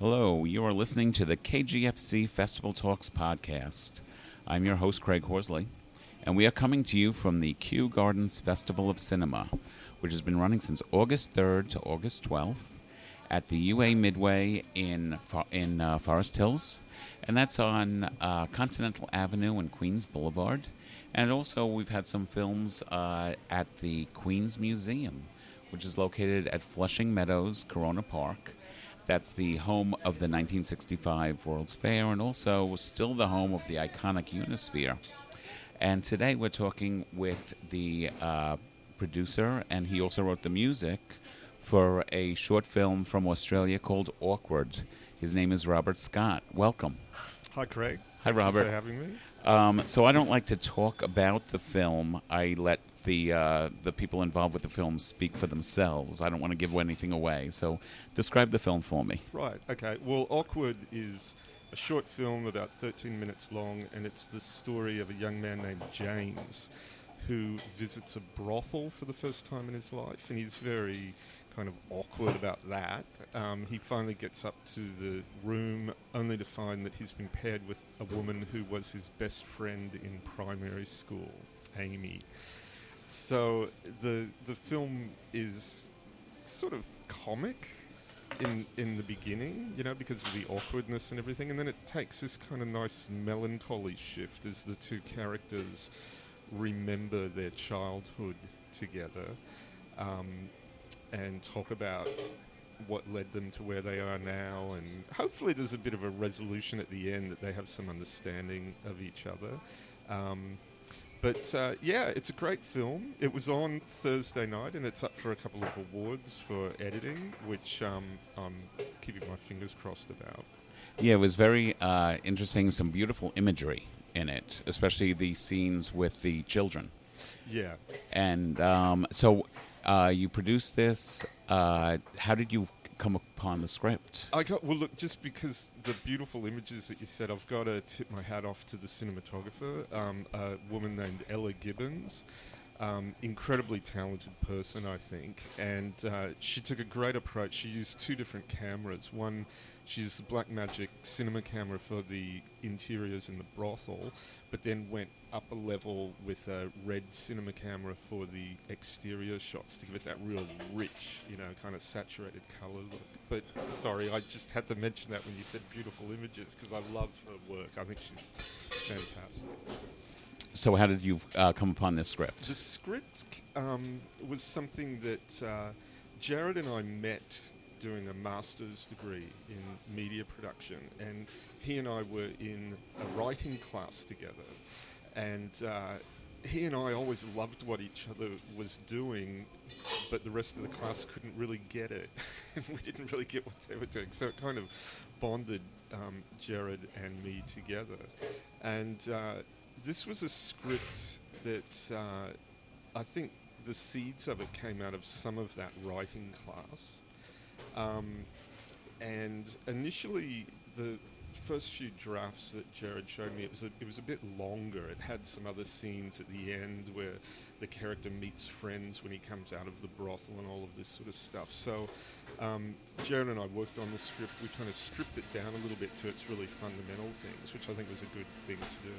Hello, you are listening to the KGFC Festival Talks podcast. I'm your host, Craig Horsley, and we are coming to you from the Kew Gardens Festival of Cinema, which has been running since August 3rd to August 12th at the UA Midway in, in uh, Forest Hills, and that's on uh, Continental Avenue and Queens Boulevard. And also, we've had some films uh, at the Queens Museum, which is located at Flushing Meadows, Corona Park. That's the home of the 1965 World's Fair and also still the home of the iconic Unisphere. And today we're talking with the uh, producer, and he also wrote the music for a short film from Australia called Awkward. His name is Robert Scott. Welcome. Hi, Craig. Hi, Robert. for having me. Um, so I don't like to talk about the film. I let the uh, the people involved with the film speak for themselves. I don't want to give anything away. So describe the film for me. Right. Okay. Well, Awkward is a short film about 13 minutes long, and it's the story of a young man named James who visits a brothel for the first time in his life, and he's very kind of awkward about that. Um, he finally gets up to the room only to find that he's been paired with a woman who was his best friend in primary school, Aimee. So the the film is sort of comic in in the beginning, you know, because of the awkwardness and everything, and then it takes this kind of nice melancholy shift as the two characters remember their childhood together um, and talk about what led them to where they are now, and hopefully there's a bit of a resolution at the end that they have some understanding of each other. Um, but uh, yeah, it's a great film. It was on Thursday night, and it's up for a couple of awards for editing, which um, I'm keeping my fingers crossed about. Yeah, it was very uh, interesting. Some beautiful imagery in it, especially the scenes with the children. Yeah. And um, so uh, you produced this. Uh, how did you come upon the script? I got well. Look, just because the beautiful images that you said, I've got to tip my hat off to the cinematographer, um, a woman named Ella Gibbons. Um, incredibly talented person, I think, and uh, she took a great approach. She used two different cameras. One, she used the Blackmagic cinema camera for the interiors in the brothel, but then went up a level with a red cinema camera for the exterior shots to give it that real rich, you know, kind of saturated color look. But sorry, I just had to mention that when you said beautiful images because I love her work. I think she's fantastic. So, how did you uh, come upon this script? The script um, was something that uh, Jared and I met doing a master's degree in media production, and he and I were in a writing class together. And uh, he and I always loved what each other was doing, but the rest of the class couldn't really get it. we didn't really get what they were doing. So it kind of bonded um, Jared and me together. And uh, this was a script that uh, I think the seeds of it came out of some of that writing class. Um, and initially, the first few drafts that Jared showed me, it was a, it was a bit longer. It had some other scenes at the end where the character meets friends when he comes out of the brothel and all of this sort of stuff. So um, Jared and I worked on the script. We kind of stripped it down a little bit to its really fundamental things, which I think was a good thing to do.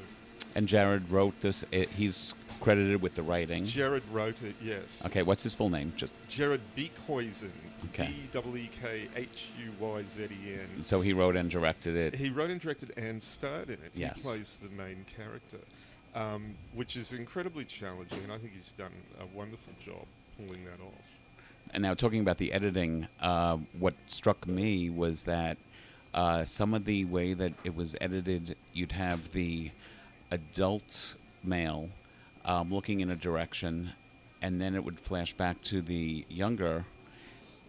And Jared wrote this. It, he's credited with the writing. Jared wrote it. Yes. Okay. What's his full name? Just Jared Beekhuyzen. Okay. B W E K H U Y Z E N. so he wrote and directed it. He wrote and directed and starred in it. Yes. He plays the main character, um, which is incredibly challenging, and I think he's done a wonderful job pulling that off. And now, talking about the editing, uh, what struck me was that uh, some of the way that it was edited, you'd have the adult male um, looking in a direction, and then it would flash back to the younger,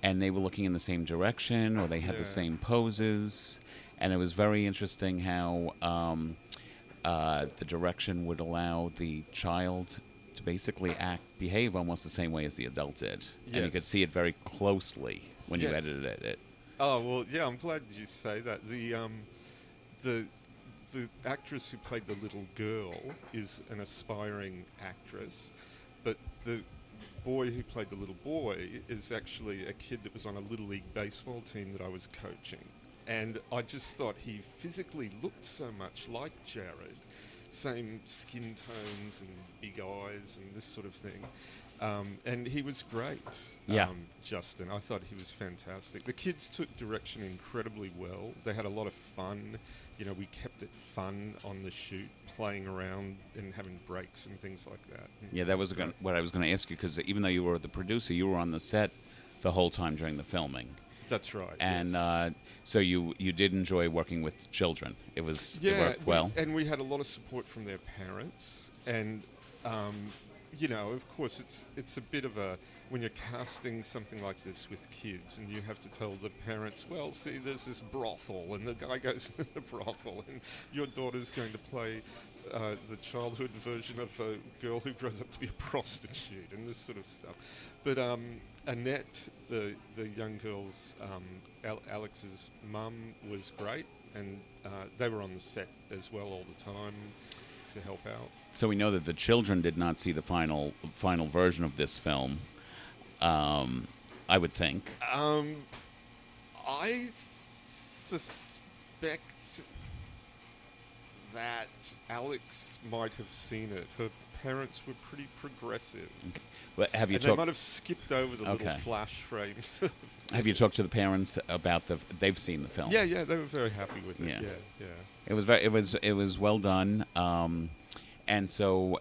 and they were looking in the same direction, or they had Yeah. the same poses, and it was very interesting how um, uh, the direction would allow the child to basically act, behave almost the same way as the adult did, and you could see it very closely when you edited it. Oh well, yeah. I'm glad you say that. The um, the the actress who played the little girl is an aspiring actress, but the boy who played the little boy is actually a kid that was on a little league baseball team that I was coaching, and I just thought he physically looked so much like Jared. Same skin tones and big eyes and this sort of thing. Um, and he was great, Yeah. um, Justin. I thought he was fantastic. The kids took direction incredibly well. They had a lot of fun. You know, we kept it fun on the shoot, playing around and having breaks and things like that. Yeah, that was gonna, what I was going to ask you because even though you were the producer, you were on the set the whole time during the filming, That's right. and yes. uh, so you you did enjoy working with children. It was it yeah, worked we- well. and we had a lot of support from their parents, and um, you know, of course, it's it's a bit of a when you're casting something like this with kids, and you have to tell the parents, well, see, there's this brothel, and the guy goes to the brothel, and your daughter's going to play. Uh, the childhood version of a girl who grows up to be a prostitute and this sort of stuff, but um, Annette, the the young girl's um, Al- Alex's mum, was great, and uh, they were on the set as well all the time to help out. So we know that the children did not see the final final version of this film. Um, I would think. Um, I suspect that Alex might have seen it. Her parents were pretty progressive. But have you and they might have skipped over the little flash frames. Have you talked to the parents about the? They've seen the film. yeah, yeah, they were very happy with it. Yeah. Yeah, yeah. It was very. It was. It was well done. Um, and so,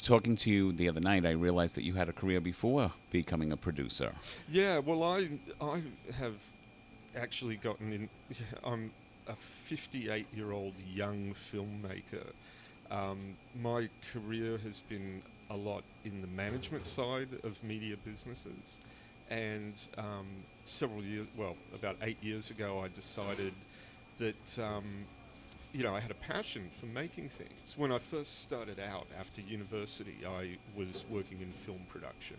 talking to you the other night, I realized that you had a career before becoming a producer. Yeah, well, I I have actually gotten in. I'm a 58 year old young filmmaker. Um, my career has been a lot in the management side of media businesses, and um, several years, well, about eight years ago, I decided that. Um, you know, I had a passion for making things. When I first started out after university, I was working in film production.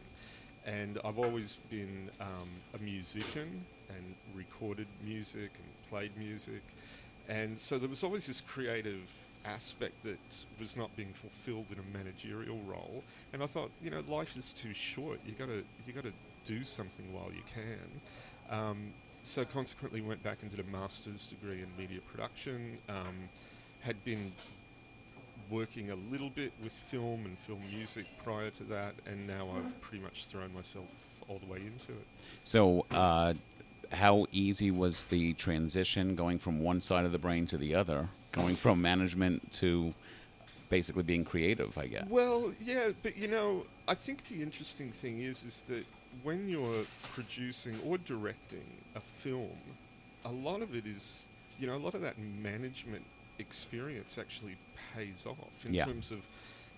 And I've always been um, a musician and recorded music and played music. And so there was always this creative aspect that was not being fulfilled in a managerial role. And I thought, you know, life is too short. You gotta you gotta do something while you can. Um, so consequently went back and did a master's degree in media production. Um, had been working a little bit with film and film music prior to that, and now I've pretty much thrown myself all the way into it. So, uh, how easy was the transition going from one side of the brain to the other, going from management to basically being creative? I guess. Well, yeah, but you know, I think the interesting thing is is that when you're producing or directing a film, a lot of it is, you know, a lot of that management experience actually pays off in Yeah. terms of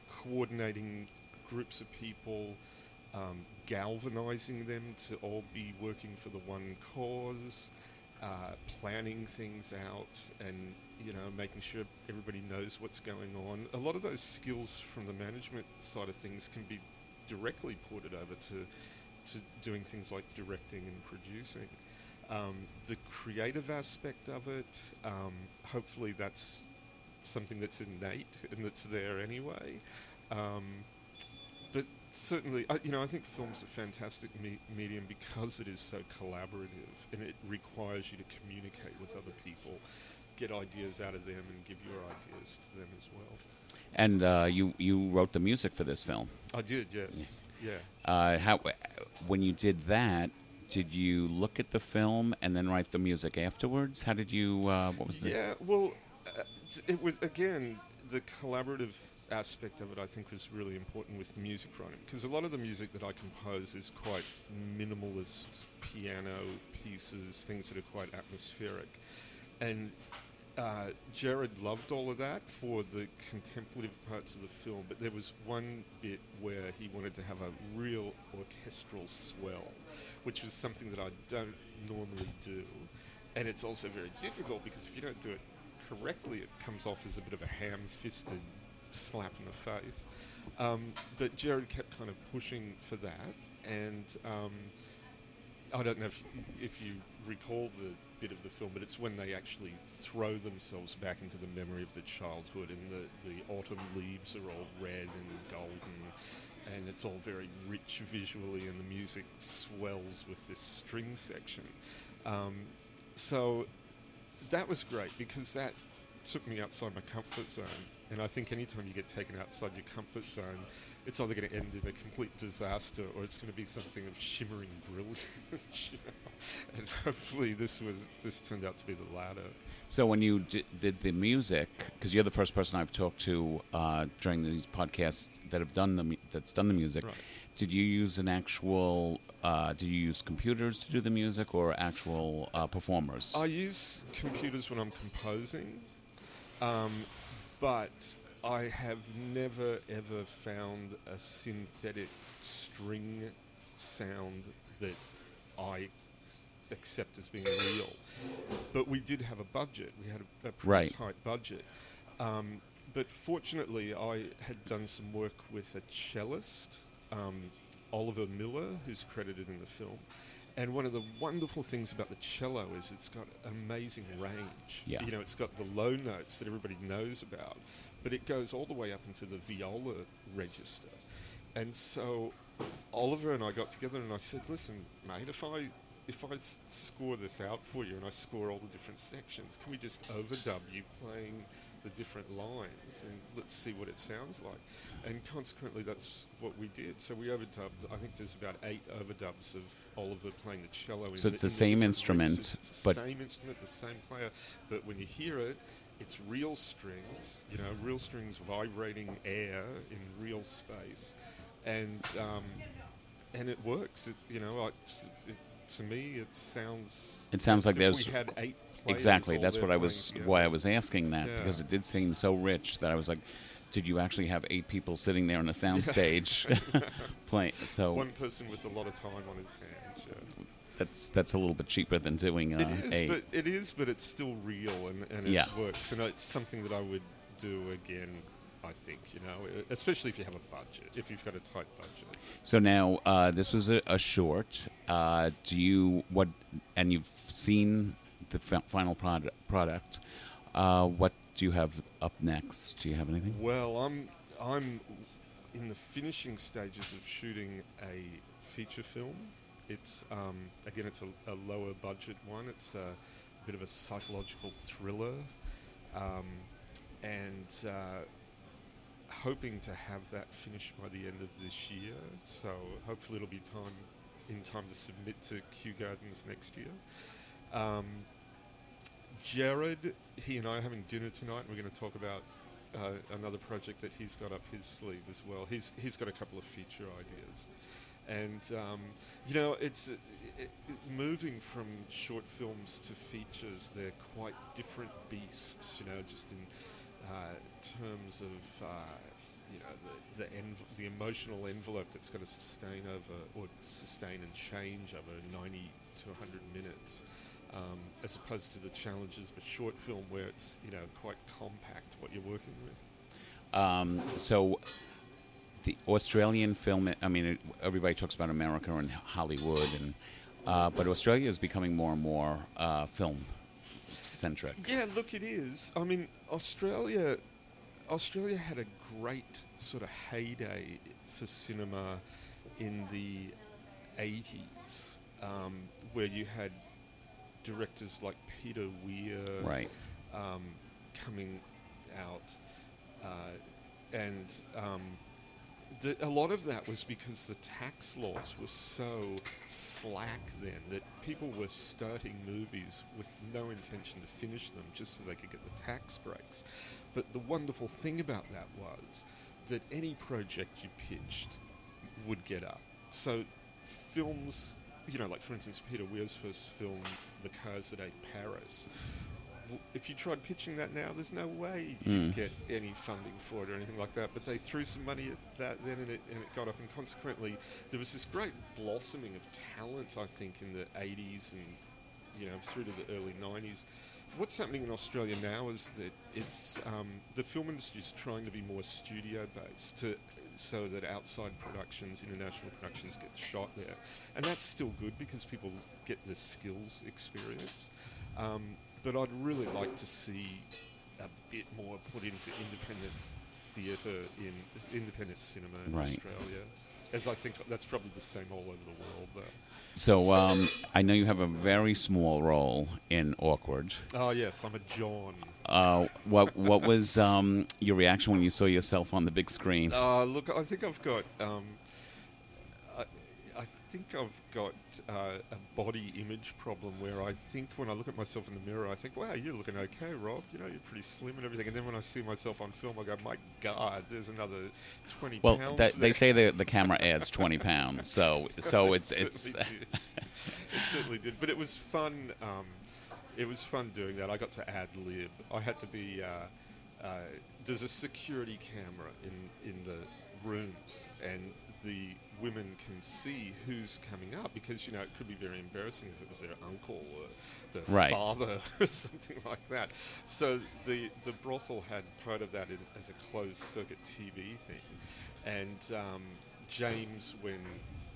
coordinating groups of people, um, galvanizing them to all be working for the one cause, uh, planning things out, and you know making sure everybody knows what's going on. A lot of those skills from the management side of things can be directly ported over to to doing things like directing and producing. Um, the creative aspect of it, um, hopefully that's something that's innate and that's there anyway. Um, but certainly, I, you know, I think film's a fantastic me- medium because it is so collaborative and it requires you to communicate with other people, get ideas out of them, and give your ideas to them as well. And uh, you you wrote the music for this film. I did, yes, yeah. Uh, how when you did that? Did you look at the film and then write the music afterwards? How did you? Uh, what was the? Yeah, well, uh, it was again the collaborative aspect of it. I think was really important with the music writing because a lot of the music that I compose is quite minimalist piano pieces, things that are quite atmospheric, and. Uh, Jared loved all of that for the contemplative parts of the film, but there was one bit where he wanted to have a real orchestral swell, which was something that I don't normally do. And it's also very difficult because if you don't do it correctly, it comes off as a bit of a ham fisted slap in the face. Um, but Jared kept kind of pushing for that. And um, I don't know if, if you recall the bit of the film, but it's when they actually throw themselves back into the memory of the childhood, and the, the autumn leaves are all red and golden, and it's all very rich visually, and the music swells with this string section. Um, so that was great because that took me outside my comfort zone. And I think anytime you get taken outside your comfort zone, it's either going to end in a complete disaster or it's going to be something of shimmering brilliance. you know? And hopefully, this was this turned out to be the latter. So when you di- did the music, because you're the first person I've talked to uh, during these podcasts that have done the mu- that's done the music, Right. did you use an actual? Uh, did you use computers to do the music or actual uh, performers? I use computers when I'm composing, um, but I have never ever found a synthetic string sound that I accept as being real. But we did have a budget. We had a, a pretty Right. tight budget. Um, but fortunately, I had done some work with a cellist, um, Oliver Miller, who's credited in the film. And one of the wonderful things about the cello is it's got amazing range. Yeah. You know, it's got the low notes that everybody knows about, but it goes all the way up into the viola register. And so Oliver and I got together and I said, "Listen, mate, if I if I s- score this out for you and I score all the different sections, can we just overdub you playing the different lines and let's see what it sounds like?" And consequently, that's what we did. So we overdubbed. I think there's about eight overdubs of Oliver playing the cello. in So it's the in same instrument, registers. It's the but- same instrument, the same player, but when you hear it, it's real strings. You know, real strings vibrating air in real space, and um, and it works. It, you know, I, it, to me, it sounds. It sounds like there's- we had eight. Exactly. That's what I was. together. Why I was asking that Yeah. because it did seem so rich that I was like, did you actually have eight people sitting there on a soundstage playing? So One person with a lot of time on his hands. Yeah. that's that's a little bit cheaper than doing uh, it is, eight. but it is, but it's still real and, and Yeah. it works, and it's something that I would do again. I think you know, especially if you have a budget, if you've got a tight budget. So now uh, this was a, a short. Uh, do you what? And you've seen the fi- final product. Product. Uh, what do you have up next? Do you have anything? Well, I'm I'm in the finishing stages of shooting a feature film. It's um, again, it's a, a lower budget one. It's a bit of a psychological thriller, um, and uh, hoping to have that finished by the end of this year. So hopefully, it'll be time in time to submit to Kew Gardens next year. Um, Jared, he and I are having dinner tonight. and We're going to talk about uh, another project that he's got up his sleeve as well. He's he's got a couple of feature ideas, and um, you know, it's uh, i i moving from short films to features. They're quite different beasts. You know, just in uh, terms of. Uh, you know the the, env- the emotional envelope that's going to sustain over or sustain and change over 90 to 100 minutes, um, as opposed to the challenges of a short film where it's you know quite compact what you're working with. Um, so the Australian film. I mean, it, everybody talks about America and Hollywood, and uh, but Australia is becoming more and more uh, film centric. Yeah, look, it is. I mean, Australia, Australia had a great sort of heyday for cinema in the '80s, um, where you had directors like Peter Weir, Right. um, coming out, uh, and um, the, a lot of that was because the tax laws were so slack then that people were starting movies with no intention to finish them just so they could get the tax breaks. But the wonderful thing about that was that any project you pitched would get up. So films, you know, like for instance, Peter Weir's first film, The Cars That Ate Paris. If you tried pitching that now, there's no way you'd Mm. get any funding for it or anything like that. But they threw some money at that then, and it, and it got up. And consequently, there was this great blossoming of talent, I think, in the 80s and you know through to the early 90s. What's happening in Australia now is that it's um, the film industry is trying to be more studio based to so that outside productions, international productions, get shot there, and that's still good because people get the skills experience. Um, but I'd really like to see a bit more put into independent theatre in independent cinema in Right. Australia. As I think that's probably the same all over the world. Though. So um, I know you have a very small role in Awkward. Oh yes, I'm a John. Uh, what what was um, your reaction when you saw yourself on the big screen? Uh, look, I think I've got. Um, think I've got uh, a body image problem where I think when I look at myself in the mirror, I think, "Wow, you're looking okay, Rob. You know, you're pretty slim and everything." And then when I see myself on film, I go, "My God, there's another twenty well, pounds." that, they say the the camera adds twenty pounds, so so It it's it's. certainly did. it certainly did, but it was fun. Um, it was fun doing that. I got to ad lib. I had to be. Uh, uh, there's a security camera in in the rooms, and the women can see who's coming up because you know it could be very embarrassing if it was their uncle or their Right. father or something like that. So the the brothel had part of that as a closed circuit TV thing, and um, James when.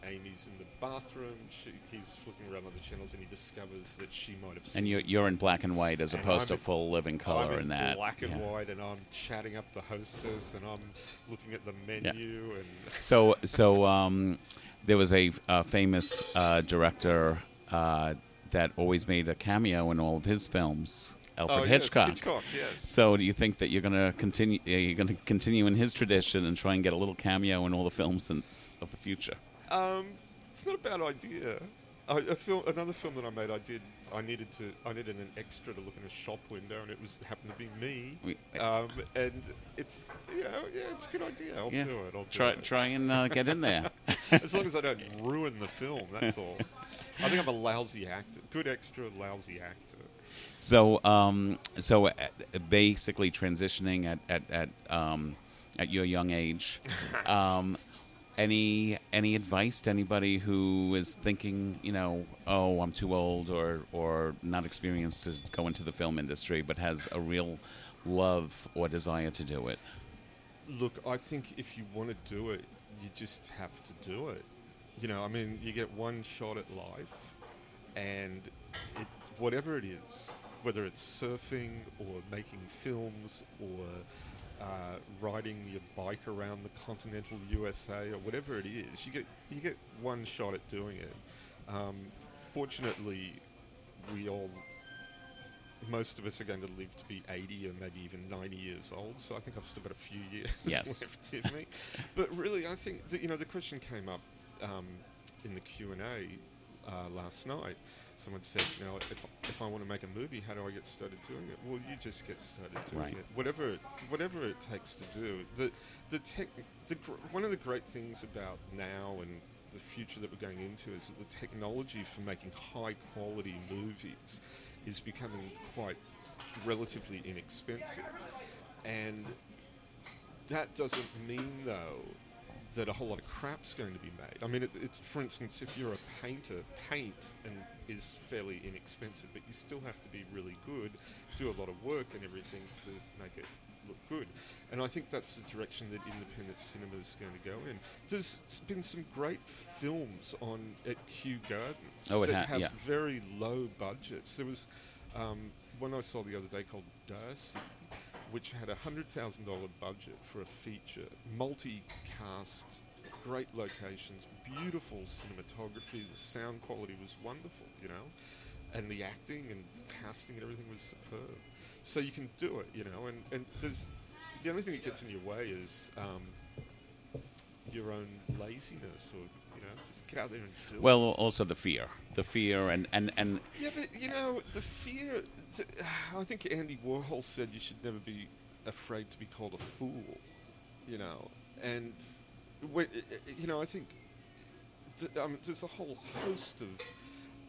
Aimee's in the bathroom. She, he's flipping around other channels, and he discovers that she might have. seen And you're you're in black and white as And opposed I'm to in- full living color I'm in that. black and yeah. white, and I'm chatting up the hostess, and I'm looking at the menu, and So so um, there was a, uh famous uh, director uh, that always made a cameo in all of his films, Alfred oh, yes, Hitchcock. Hitchcock, yes. So do you think that you're going to continue? You're going to continue in his tradition and try and get a little cameo in all the films in, of the future? Um, it's not a bad idea. I, a film, another film that I made, I did. I needed to. I needed an extra to look in a shop window, and it was happened to be me. We- Um, and it's you know, yeah, it's a good idea. I'll Yeah. do it. I'll do Try it. try and uh, get in there. as long as I don't ruin the film. That's all. I think I'm a lousy actor. Good extra, lousy actor. So, um, so uh, basically transitioning at at at, um, at your young age, um, any any advice to anybody who is thinking, you know, oh, I'm too old or or not experienced to go into the film industry, but has a real love or desire to do it? Look, I think if you want to do it, you just have to do it. You know, I mean, you get one shot at life, and it, whatever it is, whether it's surfing or making films or uh, riding your bike around the continental USA or whatever it is, you get you get one shot at doing it. Um, fortunately, we all most of us are going to live to be 80 or maybe even 90 years old. So I think I've still got a few years Yes. left in me. But really, I think that, you know the question came up um, in the Q and A uh, last night. Someone said, you know, if, if I want to make a movie, how do I get started doing it? Well, you just get started doing Right. it. Whatever, it, whatever it takes to do. The the tech, the gr- one of the great things about now and the future that we're going into is that the technology for making high quality movies is becoming quite relatively inexpensive. And that doesn't mean, though, that a whole lot of crap's going to be made. I mean, it, it's for instance, if you're a painter, paint and is fairly inexpensive, but you still have to be really good, do a lot of work and everything to make it look good. And I think that's the direction that independent cinema is going to go in. There's been some great films on at Kew Gardens Oh, that ha- have yeah. very low budgets. There was um, one I saw the other day called Darcy, which had a hundred thousand dollar budget for a feature, multi-cast, great locations, beautiful cinematography. The sound quality was wonderful, you know, and the acting and casting and everything was superb. So you can do it, you know, and and there's the only thing that gets in your way is um, your own laziness, or just get out there and do it. Well, also the fear, the fear, and and and Yeah, but you know, the fear. I think Andy Warhol said you should never be afraid to be called a fool. You know, and you know, I think th- um, there's a whole host of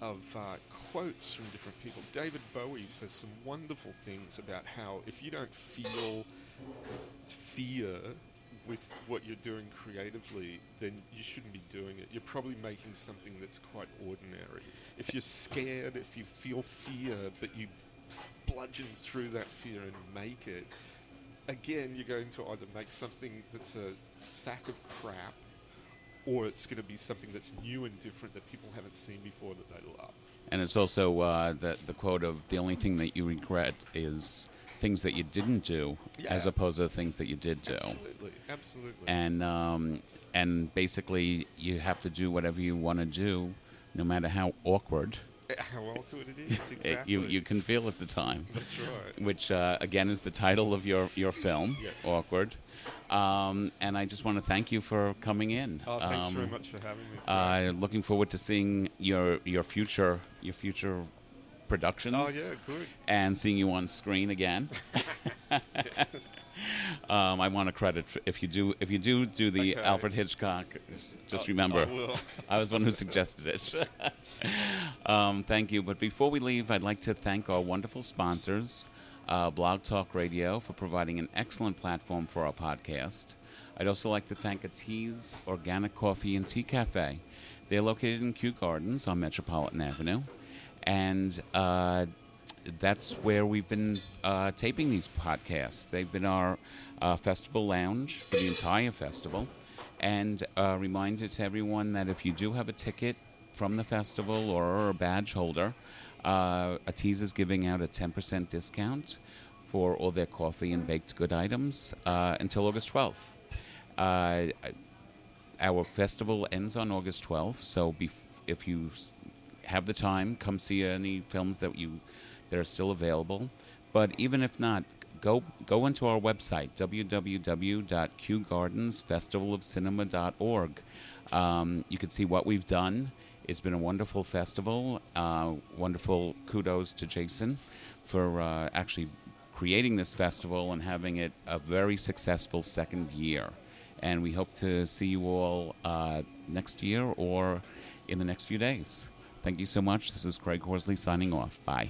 of uh, quotes from different people. David Bowie says some wonderful things about how if you don't feel fear with what you're doing creatively, then you shouldn't be doing it. You're probably making something that's quite ordinary. If you're scared, if you feel fear, but you bludgeon through that fear and make it, again, you're going to either make something that's a sack of crap, or it's going to be something that's new and different that people haven't seen before that they love. and it's also uh, the the quote of the only thing that you regret is things that you didn't do, as opposed to the things that you did do. Absolutely, absolutely. And um, and basically you have to do whatever you want to do, no matter how awkward How awkward it is, exactly. you you can feel at the time. That's right. Which uh, again is the title of your your film, Yes. awkward. Um, and I just want to thank you for coming in. Oh, thanks Um, very much for having me. Uh, looking forward to seeing your your future your future productions. oh, yeah, good. And seeing you on screen again. um, I want to credit if you do if you do do the Okay. Alfred Hitchcock. Just I- remember, I. I was one who suggested it. um, thank you. But before we leave, I'd like to thank our wonderful sponsors, uh, Blog Talk Radio, for providing an excellent platform for our podcast. I'd also like to thank Atiz Organic Coffee and Tea Cafe. They're located in Kew Gardens on Metropolitan Avenue. And uh, that's where we've been uh, taping these podcasts. They've been our uh, festival lounge for the entire festival. And a reminder to everyone that if you do have a ticket from the festival or a badge holder, uh, Atiz is giving out a 10% discount for all their coffee and baked good items uh, until August 12th. Uh, our festival ends on August 12th, so bef- if you have the time, come see any films that you that are still available. But even if not, go go into our website www.kewgardensfestivalofcinema.org. Um, you can see what we've done. It's been a wonderful festival. Uh, wonderful kudos to Jason for uh, actually creating this festival and having it a very successful second year. And we hope to see you all uh, next year or in the next few days. Thank you so much. This is Craig Horsley signing off. Bye.